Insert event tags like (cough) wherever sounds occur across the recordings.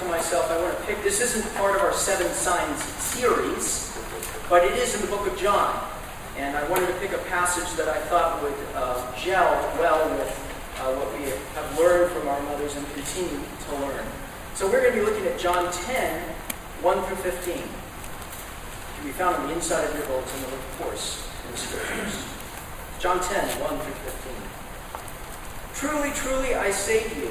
to myself, I want to pick, this isn't part of our Seven Signs series, but it is in the book of John. And I wanted to pick a passage that I thought would uh, gel well with uh, what we have learned from our mothers and continue to learn. So we're going to be looking at John 10, 1 through 15. It can be found on the inside of your bulletin, of course, in the scriptures. John 10, 1 through 15. Truly, truly, I say to you,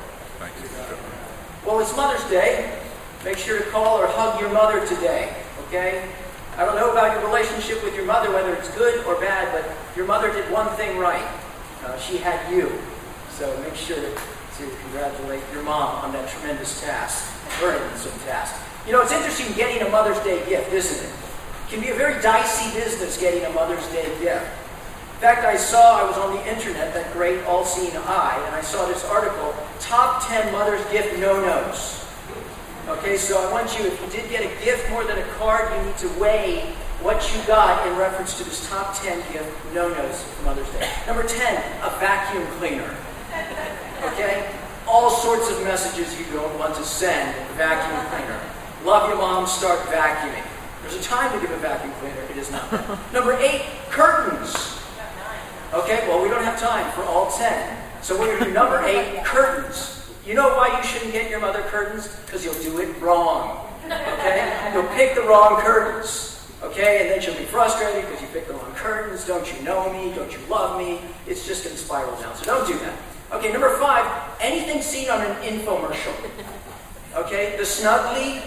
It's Mother's Day. Make sure to call or hug your mother today, okay? I don't know about your relationship with your mother, whether it's good or bad, but your mother did one thing right. Uh, she had you. So make sure to, congratulate your mom on that tremendous task, burdensome task. You know, it's interesting getting a Mother's Day gift, isn't it? It can be a very dicey business getting a Mother's Day gift. In fact, I saw, I was on the internet, that great all seeing eye, and I saw this article Top 10 Mother's Gift No Nos. Okay, so I want you, if you did get a gift more than a card, you need to weigh what you got in reference to this top 10 gift no nos for Mother's Day. Number 10, a vacuum cleaner. Okay? All sorts of messages you don't want to send, vacuum cleaner. Love your mom, start vacuuming. There's a time to give a vacuum cleaner, it is not. Number 8, curtains. Okay, well, we don't have time for all 10. So we're going to do number (laughs) 8, curtains. You know why you shouldn't get your mother curtains? Because you'll do it wrong. Okay? You'll pick the wrong curtains. Okay? And then she'll be frustrated because you picked the wrong curtains. Don't you know me? Don't you love me? It's just going to spiral down. So don't do that. Okay, number five, anything seen on an infomercial. Okay? The Snuggly,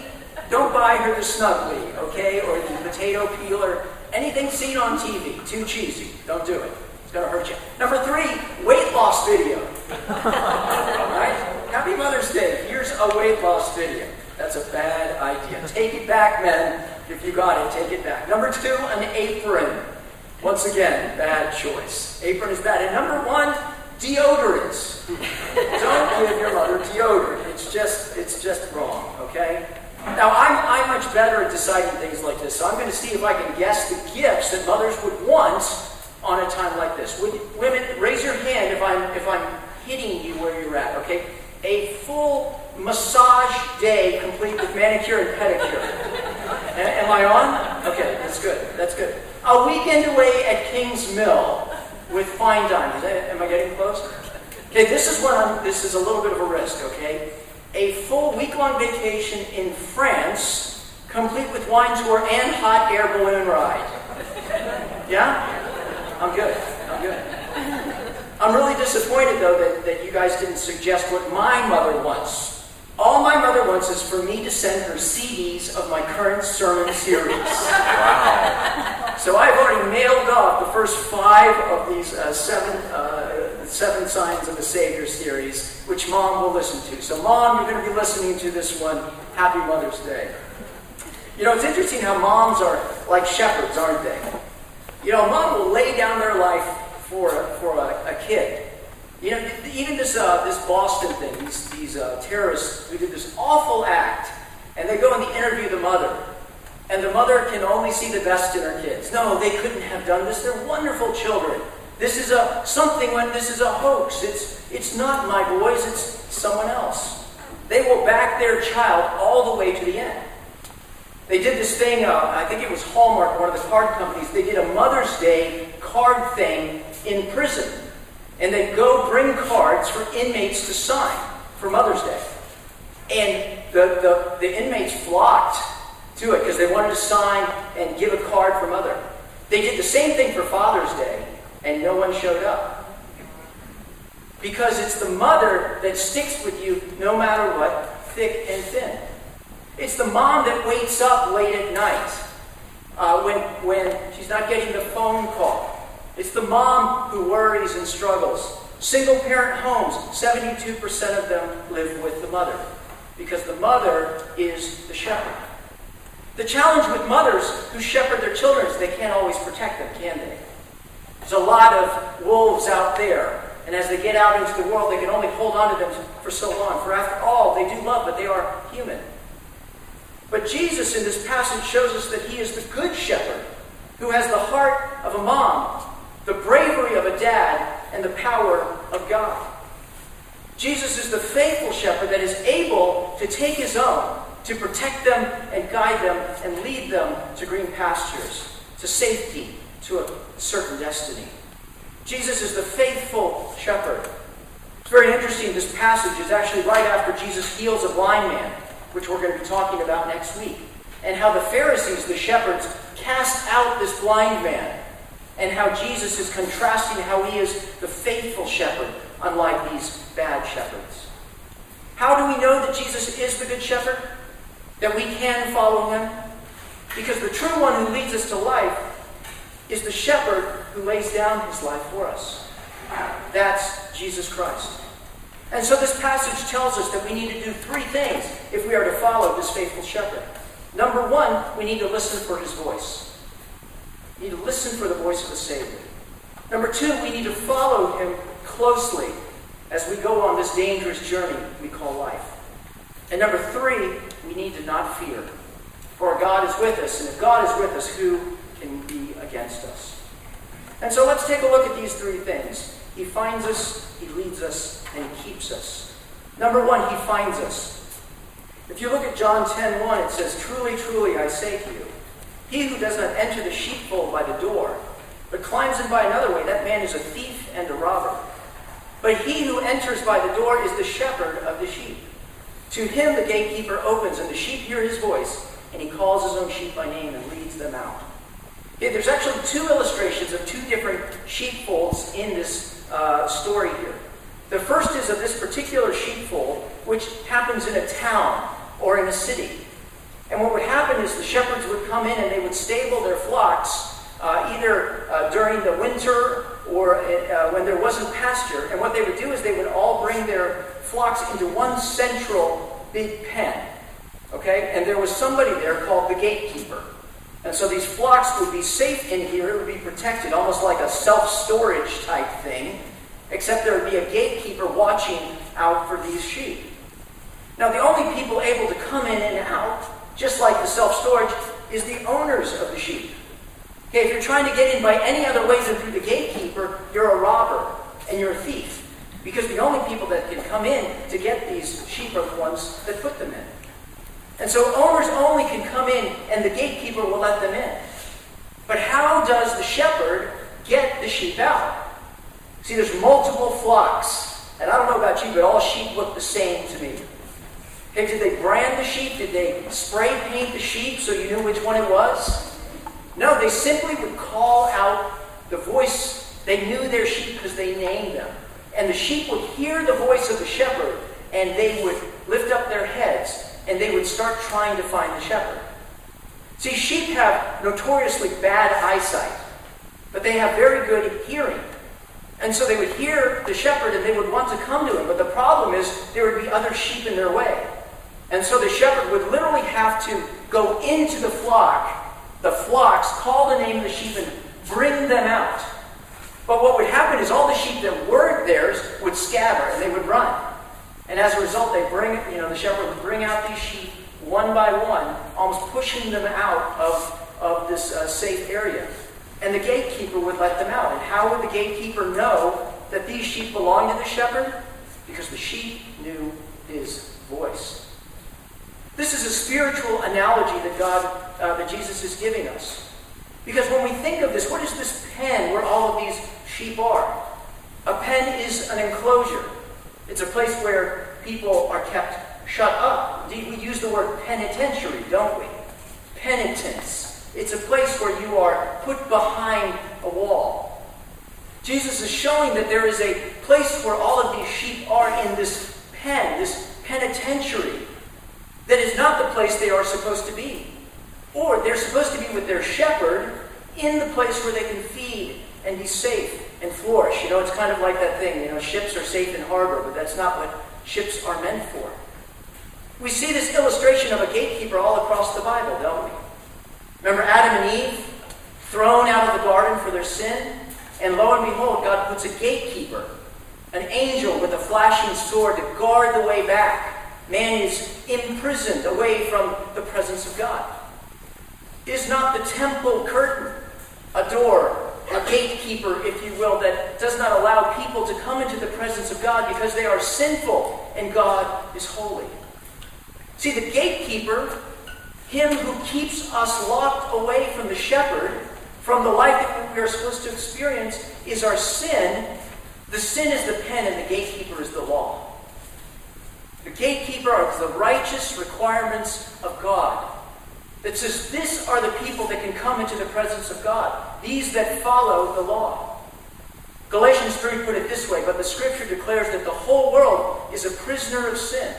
don't buy her the Snuggly, okay? Or the potato peeler. Anything seen on TV, too cheesy. Don't do it. To hurt you. Number three, weight loss video. (laughs) All right? Happy Mother's Day. Here's a weight loss video. That's a bad idea. Take it back, men. If you got it, take it back. Number two, an apron. Once again, bad choice. Apron is bad. And number one, deodorant. Don't give your mother deodorant. It's just, it's just wrong. Okay. Now I'm, I'm much better at deciding things like this, so I'm going to see if I can guess the gifts that mothers would want on a time like this. Would women raise your hand if I'm if I'm hitting you where you're at? Okay a full massage day complete with manicure and pedicure. Am I on? Okay, that's good. That's good. A weekend away at King's Mill with fine dining. Am I getting close? Okay, this is what I'm. This is a little bit of a risk. Okay, a full week-long vacation in France, complete with wine tour and hot air balloon ride. Yeah, I'm good. I'm good. I'm really disappointed, though, that, that you guys didn't suggest what my mother wants. All my mother wants is for me to send her CDs of my current sermon series. (laughs) Wow. So I've already mailed off the first five of these uh, seven, uh, seven Signs of the Savior series, which Mom will listen to. So, Mom, you're going to be listening to this one. Happy Mother's Day. You know, it's interesting how moms are like shepherds, aren't they? You know, a mom will lay down their life for a, for a, a kid. You know, even this uh, this Boston thing, these these uh, terrorists who did this awful act, And they go and they interview the mother. And the mother can only see the best in her kids. No, they couldn't have done this. They're wonderful children. This is a something when this is a hoax. It's it's not my boys, it's someone else. They will back their child all the way to the end. They did this thing, uh, I think it was Hallmark, one of the card companies, they did a Mother's Day card thing in prison. And they go bring cards for inmates to sign for Mother's Day. And the, the, the inmates flocked to it because they wanted to sign and give a card for Mother. They did the same thing for Father's Day, and no one showed up. Because it's the mother that sticks with you no matter what, thick and thin. It's the mom that wakes up late at night uh, when, when she's not getting the phone call. It's the mom who worries and struggles. Single parent homes, 72% of them live with the mother because the mother is the shepherd. The challenge with mothers who shepherd their children is they can't always protect them, can they? There's a lot of wolves out there, and as they get out into the world, they can only hold on to them for so long. For after all, they do love, but they are human. But Jesus in this passage shows us that he is the good shepherd who has the heart of a mom, the bravery of a dad, and the power of God. Jesus is the faithful shepherd that is able to take his own, to protect them and guide them and lead them to green pastures, to safety, to a certain destiny. Jesus is the faithful shepherd. It's very interesting. This passage is actually right after Jesus heals a blind man, which we're going to be talking about next week, and how the Pharisees, the shepherds, cast out this blind man, and how Jesus is contrasting how he is the faithful shepherd, unlike these bad shepherds. How do we know that Jesus is the good shepherd? That we can follow him? Because the true one who leads us to life is the shepherd who lays down his life for us. That's Jesus Christ. And so this passage tells us that we need to do three things if we are to follow this faithful shepherd. Number one, we need to listen for his voice. We need to listen for the voice of the Savior. Number two, we need to follow him closely as we go on this dangerous journey we call life. And number three, we need to not fear. For God is with us, and if God is with us, who can be against us? And so let's take a look at these three things. He finds us, He leads us, and He keeps us. Number one, He finds us. If you look at John 10 1, it says, Truly, truly, I say to you, he who does not enter the sheepfold by the door, but climbs in by another way, that man is a thief and a robber. But he who enters by the door is the shepherd of the sheep. To him the gatekeeper opens, and the sheep hear his voice, and he calls his own sheep by name and leads them out. Okay, there's actually two illustrations of two different sheepfolds in this uh, story here. The first is of this particular sheepfold, which happens in a town or in a city. And what would happen is the shepherds would come in and they would stable their flocks uh, either uh, during the winter or uh, when there wasn't pasture. And what they would do is they would all bring their flocks into one central big pen. Okay? And there was somebody there called the gatekeeper. And so these flocks would be safe in here, it would be protected, almost like a self storage type thing, except there would be a gatekeeper watching out for these sheep. Now, the only people able to come in and out, just like the self storage, is the owners of the sheep. Okay, if you're trying to get in by any other ways than through the gatekeeper, you're a robber and you're a thief. Because the only people that can come in to get these sheep are the ones that put them in. And so owners only can come in and the gatekeeper will let them in. But how does the shepherd get the sheep out? See, there's multiple flocks. And I don't know about you, but all sheep look the same to me. Okay, did they brand the sheep? Did they spray paint the sheep so you knew which one it was? No, they simply would call out the voice. They knew their sheep because they named them. And the sheep would hear the voice of the shepherd and they would lift up their heads and they would start trying to find the shepherd. See, sheep have notoriously bad eyesight, but they have very good hearing. And so they would hear the shepherd and they would want to come to him. But the problem is there would be other sheep in their way. And so the shepherd would literally have to go into the flock, the flocks, call the name of the sheep, and bring them out. But what would happen is all the sheep that weren't theirs would scatter and they would run. And as a result, they bring, you know, the shepherd would bring out these sheep one by one, almost pushing them out of, of this uh, safe area. And the gatekeeper would let them out. And how would the gatekeeper know that these sheep belonged to the shepherd? Because the sheep knew his voice. This is a spiritual analogy that God, uh, that Jesus is giving us. Because when we think of this, what is this pen where all of these sheep are? A pen is an enclosure. It's a place where people are kept shut up. We use the word penitentiary, don't we? Penitence. It's a place where you are put behind a wall. Jesus is showing that there is a place where all of these sheep are in this pen, this penitentiary, that is not the place they are supposed to be. Or they're supposed to be with their shepherd in the place where they can feed and be safe and flourish. You know, it's kind of like that thing, you know, ships are safe in harbor, but that's not what ships are meant for. We see this illustration of a gatekeeper all across the Bible, don't we? Remember Adam and Eve thrown out of the garden for their sin? And lo and behold, God puts a gatekeeper, an angel with a flashing sword to guard the way back. Man is imprisoned away from the presence of God. Is not the temple curtain a door a gatekeeper, if you will, that does not allow people to come into the presence of God because they are sinful and God is holy. See, the gatekeeper, him who keeps us locked away from the shepherd, from the life that we are supposed to experience, is our sin. The sin is the pen, and the gatekeeper is the law. The gatekeeper are the righteous requirements of God that says, This are the people that can come into the presence of God, these that follow the law. Galatians 3 put it this way But the scripture declares that the whole world is a prisoner of sin,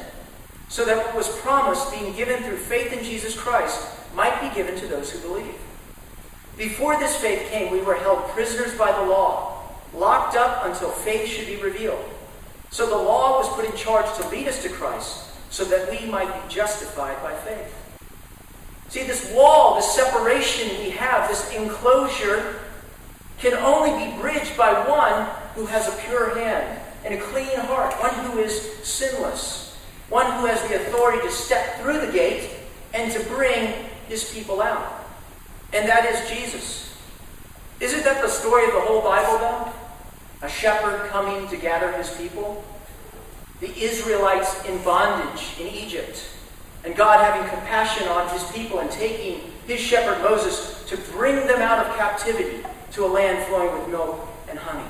so that what was promised, being given through faith in Jesus Christ, might be given to those who believe. Before this faith came, we were held prisoners by the law, locked up until faith should be revealed. So the law was put in charge to lead us to Christ, so that we might be justified by faith. See, this wall, this separation we have, this enclosure, can only be bridged by one who has a pure hand and a clean heart, one who is sinless, one who has the authority to step through the gate and to bring his people out. And that is Jesus. Isn't that the story of the whole Bible, though? A shepherd coming to gather his people? The Israelites in bondage in Egypt and God having compassion on his people and taking his shepherd Moses to bring them out of captivity to a land flowing with milk and honey.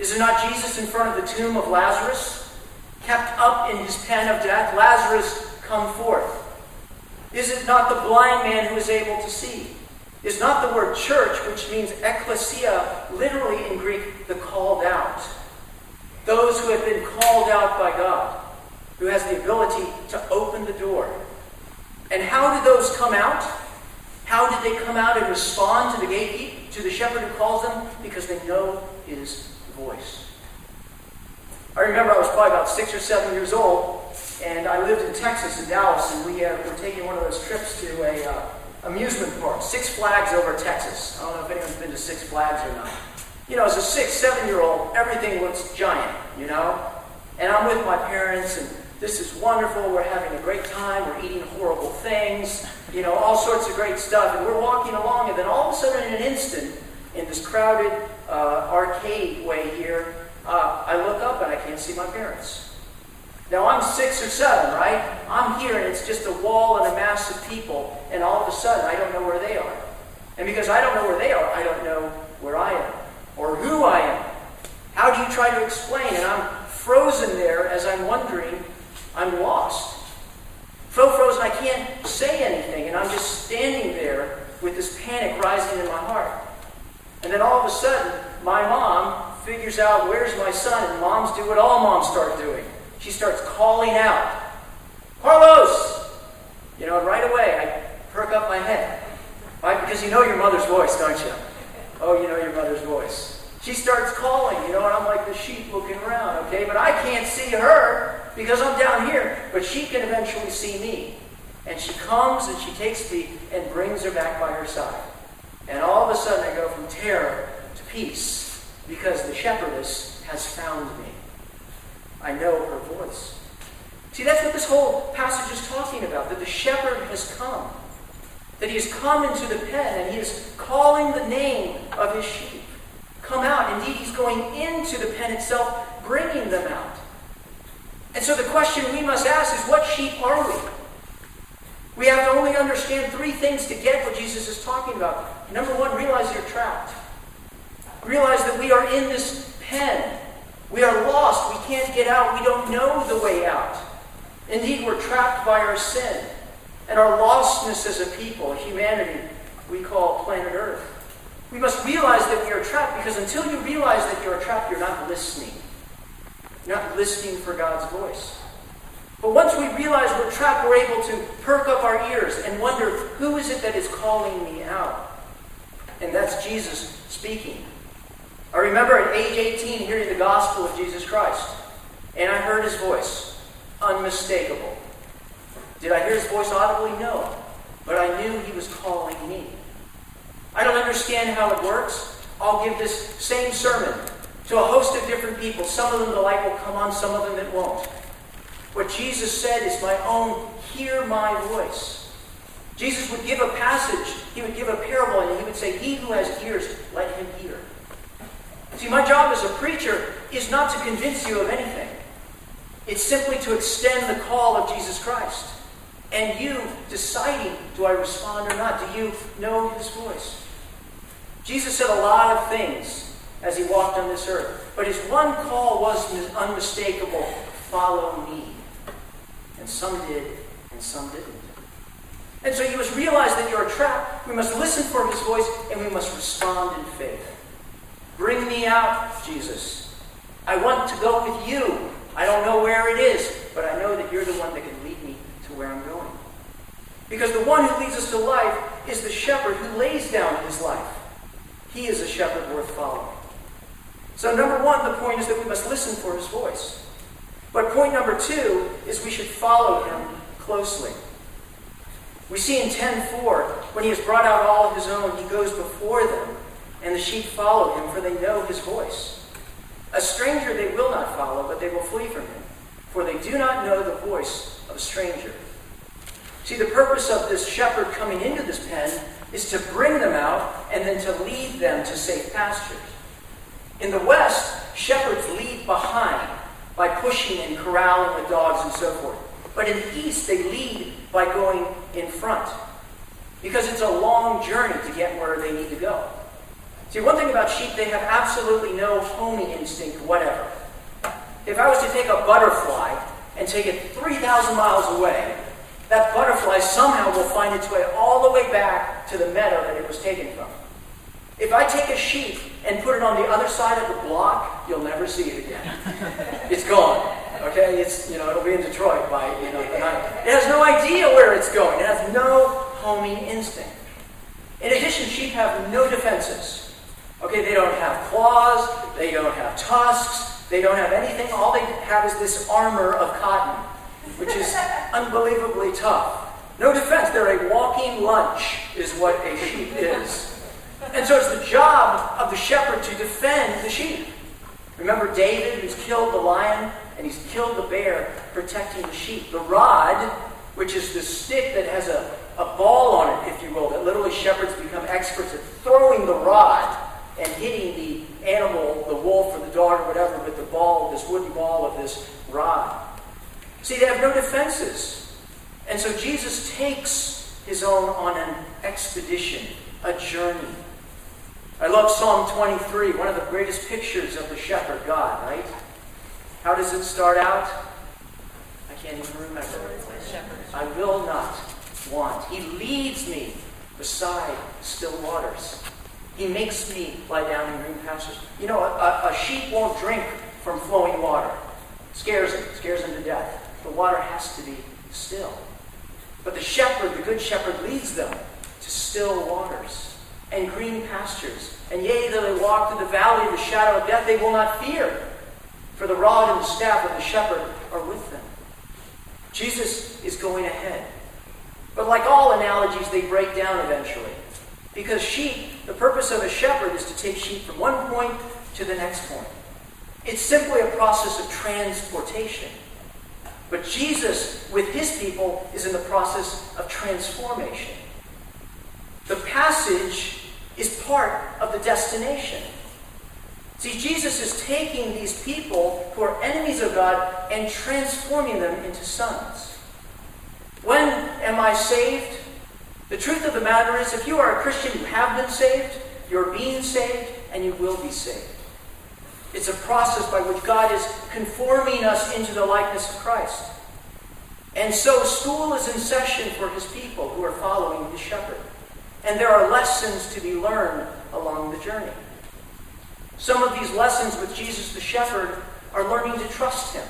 Is it not Jesus in front of the tomb of Lazarus, kept up in his pen of death? Lazarus, come forth. Is it not the blind man who is able to see? Is not the word church, which means ecclesia, literally in Greek, the called out? Those who have been called out by God who has the ability to open the door. And how did those come out? How did they come out and respond to the gatekeeper, to the shepherd who calls them? Because they know his voice. I remember I was probably about six or seven years old, and I lived in Texas, in Dallas, and we uh, were taking one of those trips to a uh, amusement park, Six Flags over Texas. I don't know if anyone's been to Six Flags or not. You know, as a six, seven year old, everything looks giant, you know? And I'm with my parents, and this is wonderful. We're having a great time. We're eating horrible things, you know, all sorts of great stuff. And we're walking along, and then all of a sudden, in an instant, in this crowded uh, arcade way here, uh, I look up and I can't see my parents. Now, I'm six or seven, right? I'm here, and it's just a wall and a mass of people, and all of a sudden, I don't know where they are. And because I don't know where they are, I don't know where I am or who I am. How do you try to explain? And I'm frozen there as I'm wondering I'm lost. So frozen, I can't say anything, and I'm just standing there with this panic rising in my heart. And then all of a sudden, my mom figures out where's my son, and moms do what all moms start doing. She starts calling out, Carlos! You know, right away, I perk up my head. Right? Because you know your mother's voice, don't you? Oh, you know your mother's voice. She starts calling, you know, and I'm like the sheep looking around, okay? But I can't see her because I'm down here. But she can eventually see me. And she comes and she takes me and brings her back by her side. And all of a sudden I go from terror to peace because the shepherdess has found me. I know her voice. See, that's what this whole passage is talking about that the shepherd has come. That he has come into the pen and he is calling the name of his sheep. Come out. Indeed, he's going into the pen itself, bringing them out. And so the question we must ask is what sheep are we? We have to only understand three things to get what Jesus is talking about. Number one, realize you're trapped. Realize that we are in this pen. We are lost. We can't get out. We don't know the way out. Indeed, we're trapped by our sin and our lostness as a people, humanity, we call planet Earth. We must realize that we are trapped because until you realize that you're trapped, you're not listening. You're not listening for God's voice. But once we realize we're trapped, we're able to perk up our ears and wonder who is it that is calling me out? And that's Jesus speaking. I remember at age 18 hearing the gospel of Jesus Christ, and I heard his voice, unmistakable. Did I hear his voice audibly? No. But I knew he was calling me. I don't understand how it works. I'll give this same sermon to a host of different people. Some of them the light will come on, some of them it won't. What Jesus said is my own, hear my voice. Jesus would give a passage, he would give a parable, and he would say, He who has ears, let him hear. See, my job as a preacher is not to convince you of anything. It's simply to extend the call of Jesus Christ. And you deciding, do I respond or not? Do you know his voice? Jesus said a lot of things as he walked on this earth, but his one call was unmistakable follow me. And some did, and some didn't. And so you must realize that you're trapped. We must listen for his voice, and we must respond in faith. Bring me out, Jesus. I want to go with you. I don't know where it is, but I know that you're the one that can lead me to where I'm going. Because the one who leads us to life is the shepherd who lays down his life. He is a shepherd worth following. So, number one, the point is that we must listen for his voice. But point number two is we should follow him closely. We see in 10:4, when he has brought out all of his own, he goes before them, and the sheep follow him, for they know his voice. A stranger they will not follow, but they will flee from him, for they do not know the voice of a stranger. See, the purpose of this shepherd coming into this pen is to bring them out and then to lead them to safe pastures. In the West, shepherds lead behind by pushing and corralling the dogs and so forth. But in the East, they lead by going in front because it's a long journey to get where they need to go. See, one thing about sheep, they have absolutely no homing instinct whatever. If I was to take a butterfly and take it 3,000 miles away, that butterfly somehow will find its way all the way back to the meadow that it was taken from. If I take a sheep and put it on the other side of the block, you'll never see it again. it's gone. Okay? It's you know, it'll be in Detroit by you know the night. It has no idea where it's going. It has no homing instinct. In addition, sheep have no defenses. Okay, they don't have claws, they don't have tusks, they don't have anything. All they have is this armor of cotton, which is unbelievably tough. No defense. They're a walking lunch, is what a sheep is. And so it's the job of the shepherd to defend the sheep. Remember David, who's killed the lion and he's killed the bear, protecting the sheep. The rod, which is the stick that has a, a ball on it, if you will, that literally shepherds become experts at throwing the rod and hitting the animal, the wolf or the dog or whatever, with the ball, this wooden ball of this rod. See, they have no defenses. And so Jesus takes his own on an expedition, a journey. I love Psalm 23, one of the greatest pictures of the shepherd God, right? How does it start out? I can't even remember. I will not want. He leads me beside still waters. He makes me lie down in green pastures. You know, a, a sheep won't drink from flowing water. It scares him, scares him to death. The water has to be still. But the shepherd, the good shepherd, leads them to still waters and green pastures. And yea, though they walk through the valley of the shadow of death, they will not fear, for the rod and the staff of the shepherd are with them. Jesus is going ahead. But like all analogies, they break down eventually. Because sheep, the purpose of a shepherd is to take sheep from one point to the next point. It's simply a process of transportation. But Jesus, with his people, is in the process of transformation. The passage is part of the destination. See, Jesus is taking these people who are enemies of God and transforming them into sons. When am I saved? The truth of the matter is, if you are a Christian, you have been saved, you're being saved, and you will be saved. It's a process by which God is conforming us into the likeness of Christ. And so school is in session for his people who are following the shepherd. And there are lessons to be learned along the journey. Some of these lessons with Jesus the shepherd are learning to trust him.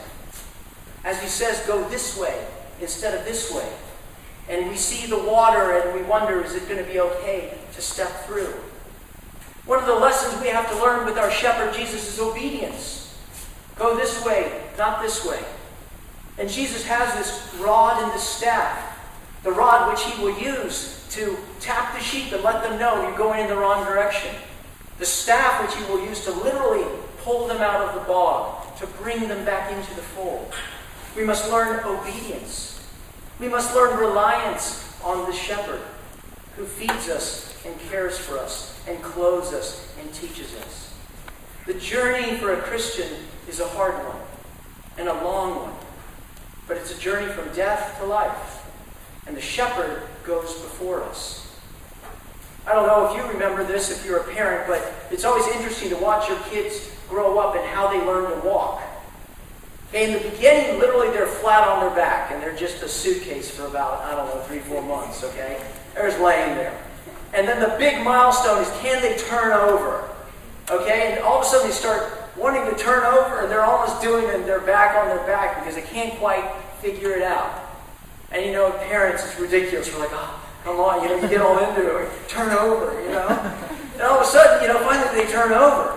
As he says, go this way instead of this way. And we see the water and we wonder, is it going to be okay to step through? One of the lessons we have to learn with our shepherd Jesus is obedience. Go this way, not this way. And Jesus has this rod and this staff. The rod which he will use to tap the sheep and let them know you're going in the wrong direction. The staff which he will use to literally pull them out of the bog, to bring them back into the fold. We must learn obedience. We must learn reliance on the shepherd who feeds us and cares for us and clothes us and teaches us. The journey for a Christian is a hard one and a long one, but it's a journey from death to life, and the shepherd goes before us. I don't know if you remember this if you're a parent, but it's always interesting to watch your kids grow up and how they learn to walk. In the beginning, literally they're flat on their back and they're just a suitcase for about, I don't know, three, four months, okay? They're just laying there. And then the big milestone is can they turn over? Okay, and all of a sudden they start wanting to turn over and they're almost doing it and they're back on their back because they can't quite figure it out. And you know, parents, it's ridiculous. We're like, oh, come on, you know, you get all into it, turn over, you know. And all of a sudden, you know, finally they turn over.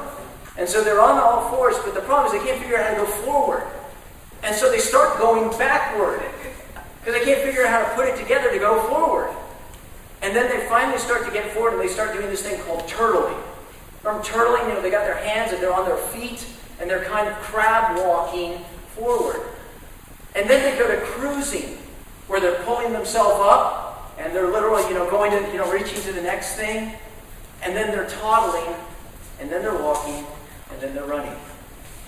And so they're on all fours, but the problem is they can't figure out how to go forward. And so they start going backward because they can't figure out how to put it together to go forward. And then they finally start to get forward and they start doing this thing called turtling. From turtling, you know, they got their hands and they're on their feet and they're kind of crab walking forward. And then they go to cruising, where they're pulling themselves up and they're literally, you know, going to, you know, reaching to the next thing, and then they're toddling, and then they're walking, and then they're running.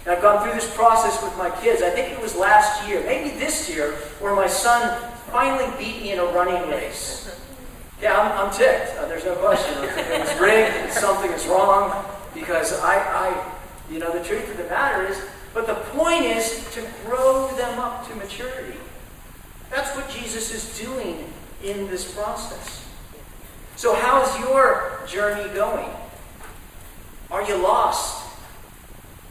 And I've gone through this process with my kids. I think it was last year, maybe this year, where my son finally beat me in a running race. Yeah, I'm, I'm ticked. Uh, there's no question. It's rigged. (laughs) Something is wrong because I, I, you know, the truth of the matter is. But the point is to grow them up to maturity. That's what Jesus is doing in this process. So, how's your journey going? Are you lost?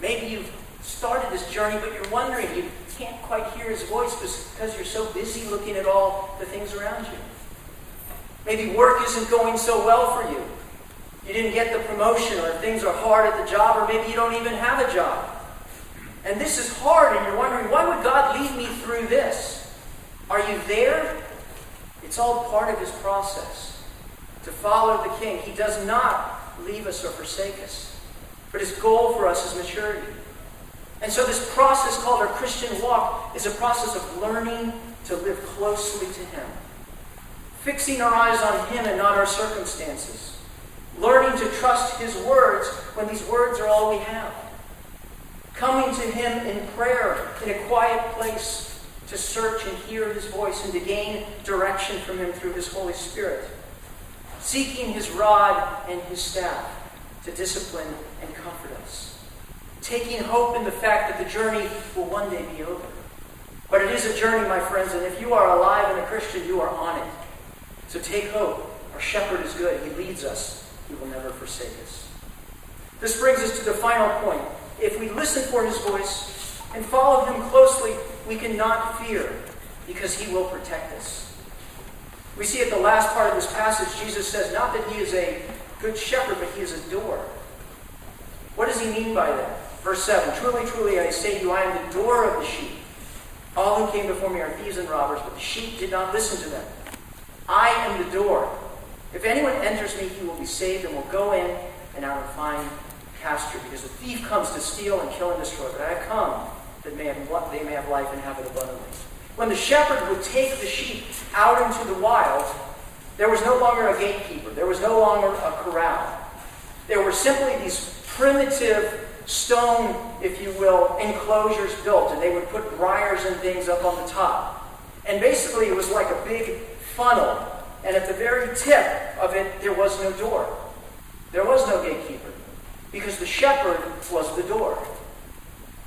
Maybe you've started this journey, but you're wondering, you can't quite hear his voice because you're so busy looking at all the things around you. Maybe work isn't going so well for you. You didn't get the promotion, or things are hard at the job, or maybe you don't even have a job. And this is hard, and you're wondering, why would God lead me through this? Are you there? It's all part of his process. To follow the king, he does not leave us or forsake us. But his goal for us is maturity. And so, this process called our Christian walk is a process of learning to live closely to him, fixing our eyes on him and not our circumstances, learning to trust his words when these words are all we have, coming to him in prayer in a quiet place to search and hear his voice and to gain direction from him through his Holy Spirit. Seeking his rod and his staff to discipline and comfort us. Taking hope in the fact that the journey will one day be over. But it is a journey, my friends, and if you are alive and a Christian, you are on it. So take hope. Our shepherd is good. He leads us. He will never forsake us. This brings us to the final point. If we listen for his voice, and follow him closely, we cannot fear because he will protect us. We see at the last part of this passage, Jesus says not that he is a good shepherd, but he is a door. What does he mean by that? Verse 7 Truly, truly, I say to you, I am the door of the sheep. All who came before me are thieves and robbers, but the sheep did not listen to them. I am the door. If anyone enters me, he will be saved and will go in and out and find pasture, because the thief comes to steal and kill and destroy. But I have come that may have, they may have life and have it abundantly. When the shepherd would take the sheep out into the wild, there was no longer a gatekeeper. There was no longer a corral. There were simply these primitive stone, if you will, enclosures built, and they would put briars and things up on the top. And basically, it was like a big funnel, and at the very tip of it, there was no door. There was no gatekeeper, because the shepherd was the door.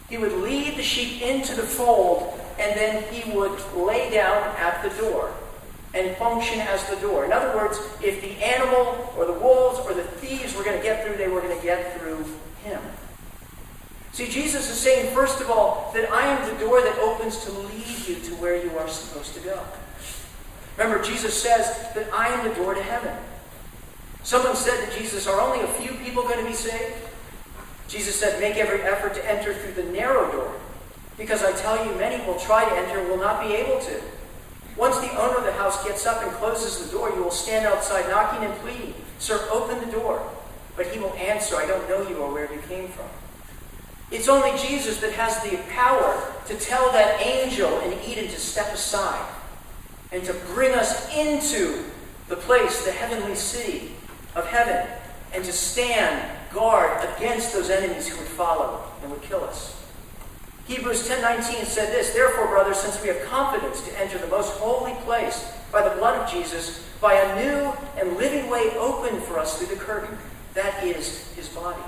He would lead the sheep into the fold, and then he would lay down at the door and function as the door. In other words, if the animal or the wolves or the thieves were going to get through, they were going to get through him. See, Jesus is saying, first of all, that I am the door that opens to lead you to where you are supposed to go. Remember, Jesus says that I am the door to heaven. Someone said to Jesus, Are only a few people going to be saved? Jesus said, Make every effort to enter through the narrow door, because I tell you, many will try to enter and will not be able to. Once the owner of the house gets up and closes the door, you will stand outside knocking and pleading, Sir, open the door. But he will answer, I don't know you or where you came from. It's only Jesus that has the power to tell that angel in Eden to step aside and to bring us into the place, the heavenly city of heaven, and to stand guard against those enemies who would follow and would kill us. Hebrews 10:19 said this, "Therefore, brothers, since we have confidence to enter the most holy place by the blood of Jesus, by a new and living way open for us through the curtain, that is his body."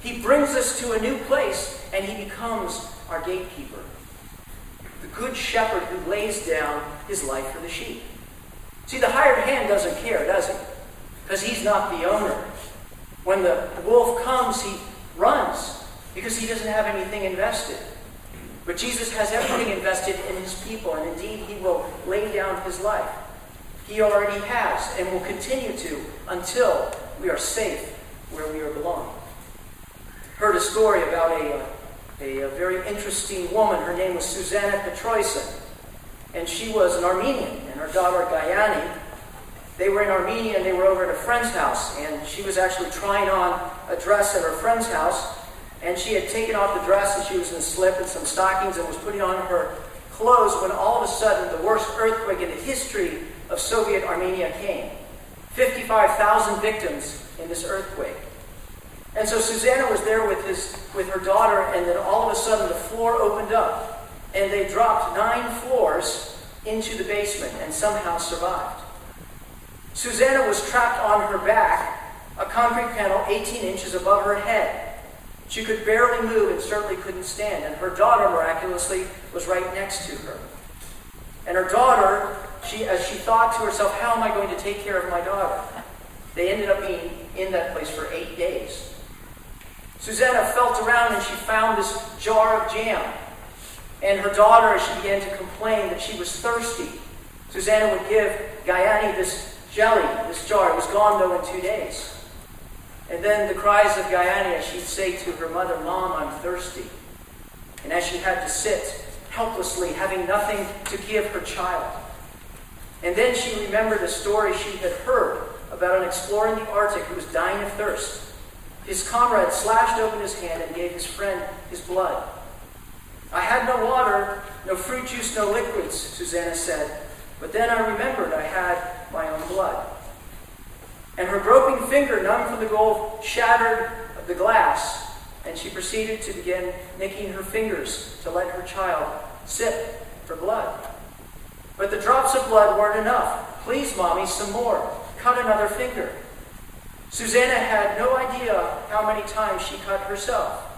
He brings us to a new place and he becomes our gatekeeper. The good shepherd who lays down his life for the sheep. See, the hired hand doesn't care, does he? Because he's not the owner. When the wolf comes, he runs because he doesn't have anything invested. But Jesus has everything invested in his people, and indeed he will lay down his life. He already has and will continue to until we are safe where we are belong. Heard a story about a, uh, a, a very interesting woman. Her name was Susanna Petrosyan, and she was an Armenian, and her daughter Gayani. They were in Armenia and they were over at a friend's house, and she was actually trying on a dress at her friend's house and she had taken off the dress and she was in a slip and some stockings and was putting on her clothes when all of a sudden the worst earthquake in the history of Soviet Armenia came. 55,000 victims in this earthquake. And so Susanna was there with, his, with her daughter, and then all of a sudden the floor opened up, and they dropped nine floors into the basement and somehow survived. Susanna was trapped on her back, a concrete panel 18 inches above her head. She could barely move and certainly couldn't stand, and her daughter miraculously was right next to her. And her daughter, she, as she thought to herself, How am I going to take care of my daughter? They ended up being in that place for eight days. Susanna felt around and she found this jar of jam. And her daughter, as she began to complain that she was thirsty, Susanna would give Gayani this jelly, this jar. It was gone, though, in two days. And then the cries of Gayania, she'd say to her mother, Mom, I'm thirsty. And as she had to sit helplessly, having nothing to give her child. And then she remembered a story she had heard about an explorer in the Arctic who was dying of thirst. His comrade slashed open his hand and gave his friend his blood. I had no water, no fruit juice, no liquids, Susanna said. But then I remembered I had my own blood. And her groping finger, numb from the gold, shattered the glass, and she proceeded to begin nicking her fingers to let her child sip for blood. But the drops of blood weren't enough. Please, Mommy, some more. Cut another finger. Susanna had no idea how many times she cut herself.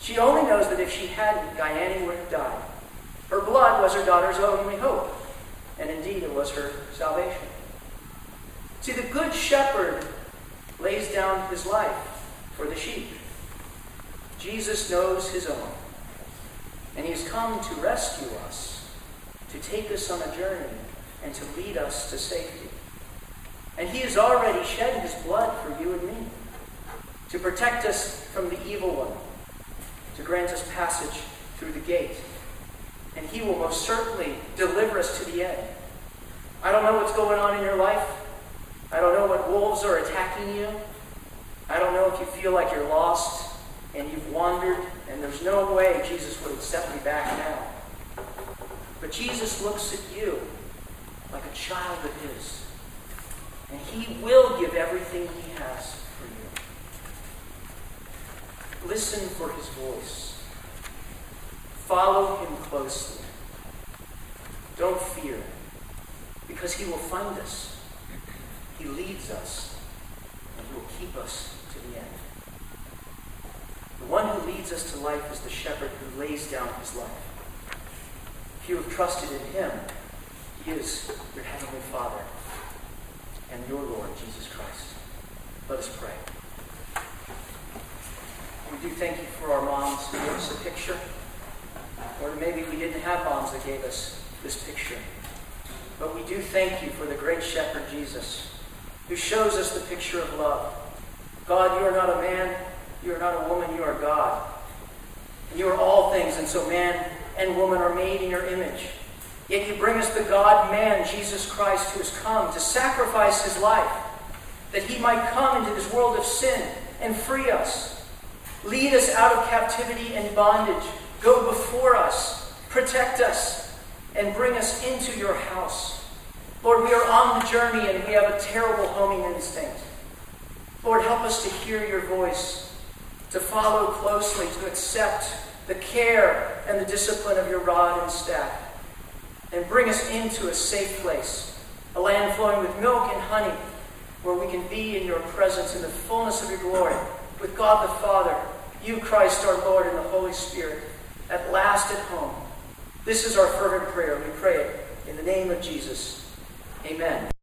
She only knows that if she hadn't, Gayani would have died. Her blood was her daughter's only hope, and indeed it was her salvation. See, the good shepherd lays down his life for the sheep. Jesus knows his own, and he has come to rescue us, to take us on a journey, and to lead us to safety. And he has already shed his blood for you and me, to protect us from the evil one, to grant us passage through the gate. And he will most certainly deliver us to the end. I don't know what's going on in your life. I don't know what wolves are attacking you. I don't know if you feel like you're lost and you've wandered, and there's no way Jesus would accept me back now. But Jesus looks at you like a child of His, and He will give everything He has for you. Listen for His voice. Follow Him closely. Don't fear, because He will find us. He leads us, and He will keep us to the end. The one who leads us to life is the shepherd who lays down his life. If you have trusted in him, he is your heavenly Father and your Lord, Jesus Christ. Let us pray. We do thank you for our moms who gave us a picture. Or maybe we didn't have moms that gave us this picture. But we do thank you for the great shepherd Jesus, who shows us the picture of love. God, you are not a man, you are not a woman, you are God. And you are all things, and so man and woman are made in your image. Yet you bring us the God man, Jesus Christ, who has come to sacrifice his life, that he might come into this world of sin and free us. Lead us out of captivity and bondage. Go before us, protect us, and bring us into your house. Lord, we are on the journey and we have a terrible homing instinct. Lord, help us to hear your voice, to follow closely, to accept the care and the discipline of your rod and staff, and bring us into a safe place, a land flowing with milk and honey, where we can be in your presence in the fullness of your glory, with God the Father, you, Christ our Lord, and the Holy Spirit, at last at home. This is our fervent prayer. We pray it in the name of Jesus. Amen.